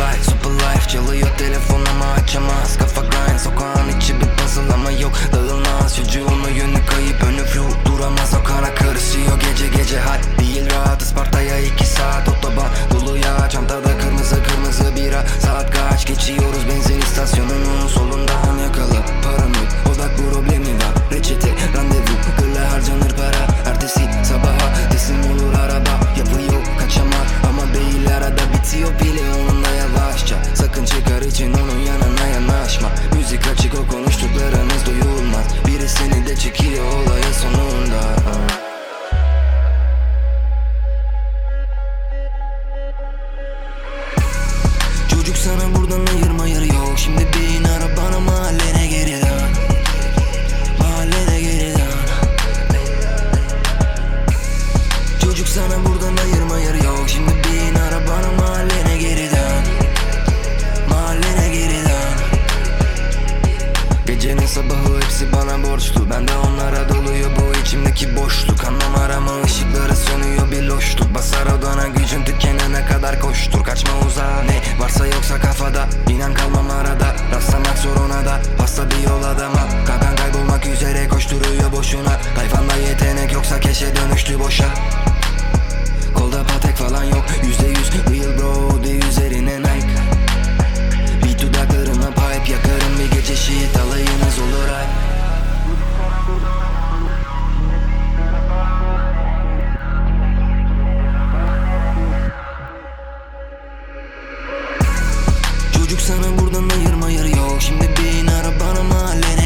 fly super life Çalıyor telefon ama açamaz. Kafa grind Sokağın içi bir puzzle ama yok dağılmaz. Çocuğun yönü kayıp önü fuel duramaz. O kana karışıyor gece gece. Hal değil rahat Isparta'ya iki saat otoban dolu ya. Çantada kırmızı kırmızı bira. Saat kaç geçiyoruz benzin istasyonunun solunda. Çocuk sana buradan ayırma yarı yok Şimdi bin arabana mahallene geri dön. Mahallene geri dön. Çocuk sana buradan ayırma yarı yok Şimdi bin arabana mahallene geri dön. Mahallene geri dön. Gecenin sabahı hepsi bana borçlu. Ben de onlara doluyor bu içimdeki boşluk. Anlam arama Hasta bir yol adama Kakan kaybolmak üzere koşturuyor boşuna. Tayfanda yetenek yoksa keşe dönüştü boşa. Kolda patek falan yok. Yüzde yüz real bro de üzerine Nike. Bir dudaklarıma pipe yakarım. Bir gece shit alayınız olur ay Çocuk sana buradan ayırma yarı yok Şimdi bin arabana mahallene